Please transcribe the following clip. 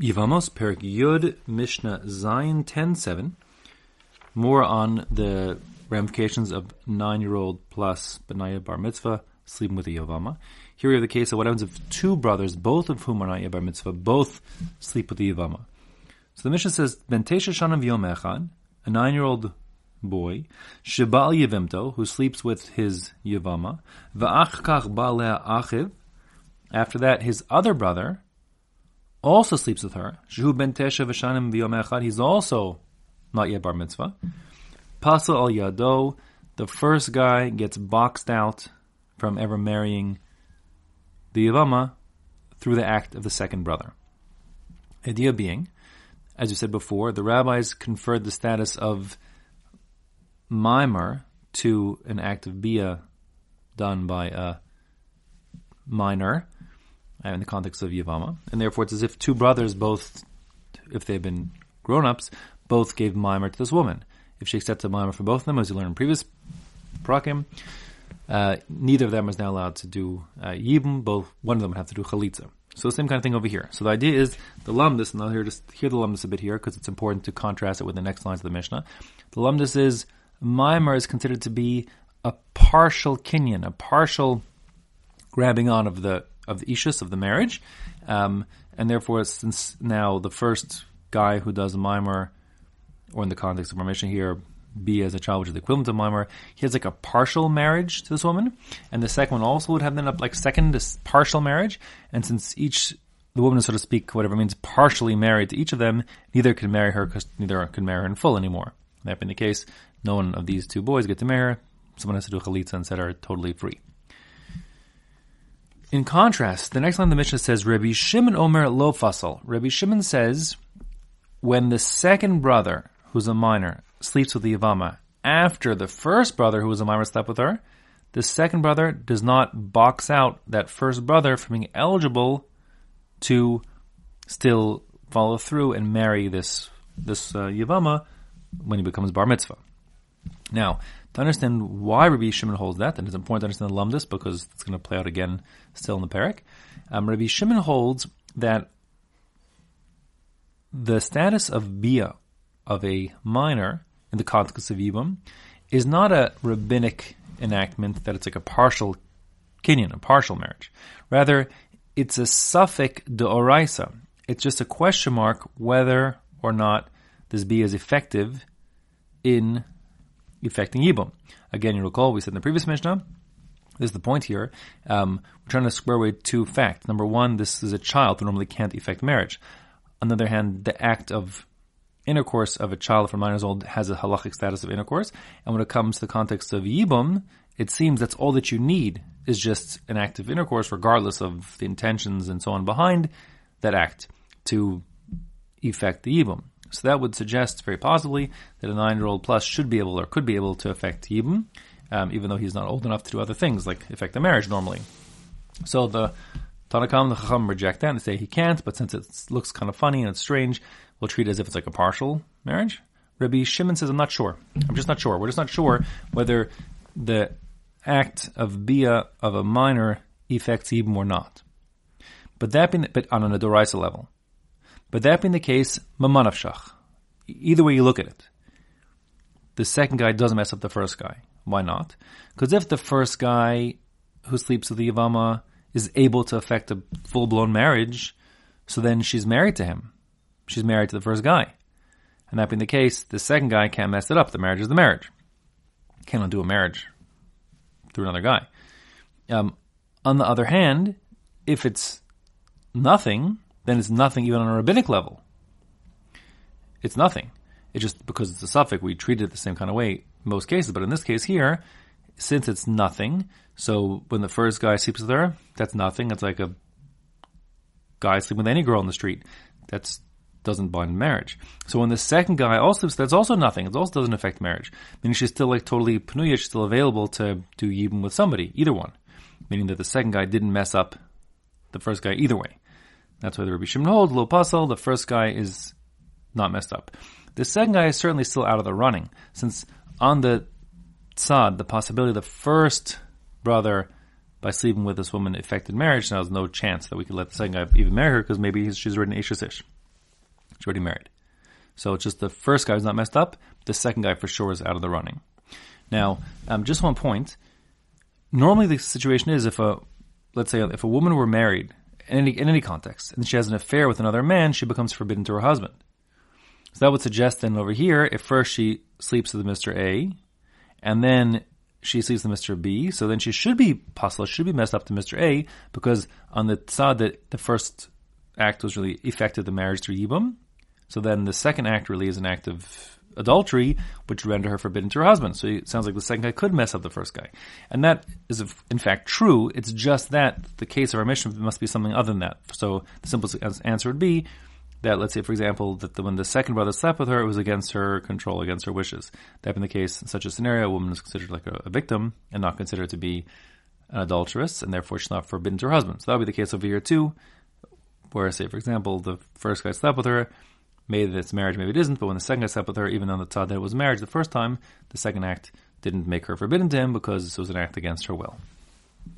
Yevamos, Perek Yud, Mishnah Zayin 10.7. More on the ramifications of nine-year-old plus Benaya Bar Mitzvah sleeping with a Yavama. Here we have the case of what happens if two brothers, both of whom are not Bar Mitzvah, both sleep with the Yavama. So the Mishnah says, Ben Tesha Shanam Yom Echad, a nine-year-old boy, Shebal Yevimto, who sleeps with his Yavama, Va'ach Kach Balea Achiv, after that his other brother, also sleeps with her. Shehu ben tesha v'shanim v'yom He's also not yet bar mitzvah. Pasal al yado. The first guy gets boxed out from ever marrying the Yavama through the act of the second brother. Idea being, as you said before, the rabbis conferred the status of mimer to an act of bia done by a minor in the context of Yavama, and therefore it's as if two brothers both, if they've been grown-ups, both gave mimer to this woman. If she accepts a mimer for both of them, as you learned in previous prakim, uh, neither of them is now allowed to do uh. Both one of them would have to do chalitza. So the same kind of thing over here. So the idea is the lumdus, and I'll hear just hear the lumdus a bit here because it's important to contrast it with the next lines of the Mishnah. The lumdus is mimer is considered to be a partial kinyan, a partial grabbing on of the of the ishus of the marriage, um, and therefore, since now the first guy who does a mimer, or in the context of our Mishnah here, be as a child, which is the equivalent of mimer, he has like a partial marriage to this woman, and the second one also would have then up like second partial marriage, and since each the woman is, so to speak, whatever means partially married to each of them, neither can marry her because neither can marry her in full anymore. That being the case, no one of these two boys get to marry her. Someone has to do chalitza and set her totally free. In contrast, the next line of the Mishnah says, Rabbi Shimon Omer lo fasal. Rabbi Shimon says, when the second brother, who's a minor, sleeps with the Yavama, after the first brother, who was a minor, slept with her, the second brother does not box out that first brother from being eligible to still follow through and marry this this uh, Yavama when he becomes bar mitzvah. Now, to understand why Rabbi Shimon holds that, and it's important to understand the lumdus because it's going to play out again still in the parak. Um, Rabbi Shimon holds that the status of bia of a minor in the context of Yibum is not a rabbinic enactment that it's like a partial kinyan, a partial marriage. Rather, it's a safek de oraisa. It's just a question mark whether or not this bia is effective in affecting Yibum. Again, you recall we said in the previous Mishnah, this is the point here. Um, we're trying to square away two facts. Number one, this is a child who normally can't effect marriage. On the other hand, the act of intercourse of a child from nine years old has a halachic status of intercourse. And when it comes to the context of yibum, it seems that's all that you need is just an act of intercourse, regardless of the intentions and so on behind that act to effect the yibum. So that would suggest very possibly that a nine-year-old plus should be able or could be able to affect Yibum, um, even though he's not old enough to do other things like affect the marriage normally. So the Tanna Kamma, the Chacham reject that and say he can't, but since it looks kind of funny and it's strange, we'll treat it as if it's like a partial marriage. Rabbi Shimon says, I'm not sure. I'm just not sure. We're just not sure whether the act of bia of a minor affects Yibum or not. But that being, but on an Adoraisa level. But that being the case, mima nafshach. Either way you look at it, the second guy doesn't mess up the first guy. Why not? Because if the first guy who sleeps with the Yavama is able to affect a full blown marriage, so then she's married to him. She's married to the first guy. And that being the case, the second guy can't mess it up. The marriage is the marriage. Can't undo a marriage through another guy. Um, on the other hand, if it's nothing, then it's nothing even on a rabbinic level. It's nothing. It's just because it's a safek, we treat it the same kind of way most cases. But in this case here, since it's nothing, so when the first guy sleeps with her, that's nothing. It's like a guy sleeping with any girl on the street. That's doesn't bind marriage. So when the second guy also that's also nothing. It also doesn't affect marriage. Meaning she's still like totally panuya, she's still available to do yibum with somebody, either one. Meaning that the second guy didn't mess up the first guy either way. That's why the Rabbi Shimon holds, lo pasal, the first guy is not messed up. The second guy is certainly still out of the running, since on the tzad, the possibility the first brother, by sleeping with this woman, affected marriage, now there's no chance that we could let the second guy even marry her, because maybe she's already an Ish already married. So it's just the first guy who's not messed up. The second guy for sure is out of the running. Now, um, just one point. Normally, the situation is if a, let's say, if a woman were married in any, in any context and she has an affair with another man, she becomes forbidden to her husband. So that would suggest then over here, if first she sleeps with Mr. A, and then she sleeps with Mr. B, so then she should be possible, should be messed up to Mr. A, because on the side that the first act was really effected the marriage through Yibum, so then the second act really is an act of adultery, which render her forbidden to her husband. So it sounds like the second guy could mess up the first guy. And that is in fact true. It's just that the case of our Mishnah must be something other than that. So the simplest answer would be that let's say, for example, that the, when the second brother slept with her, it was against her control, against her wishes. That being the case, in such a scenario, a woman is considered like a, a victim and not considered to be an adulteress, and therefore she's not forbidden to her husband. So that would be the case over here too, where, say, for example, the first guy slept with her, maybe it's marriage, maybe it isn't, but when the second guy slept with her, even on the thought that it was marriage the first time, the second act didn't make her forbidden to him because this was an act against her will.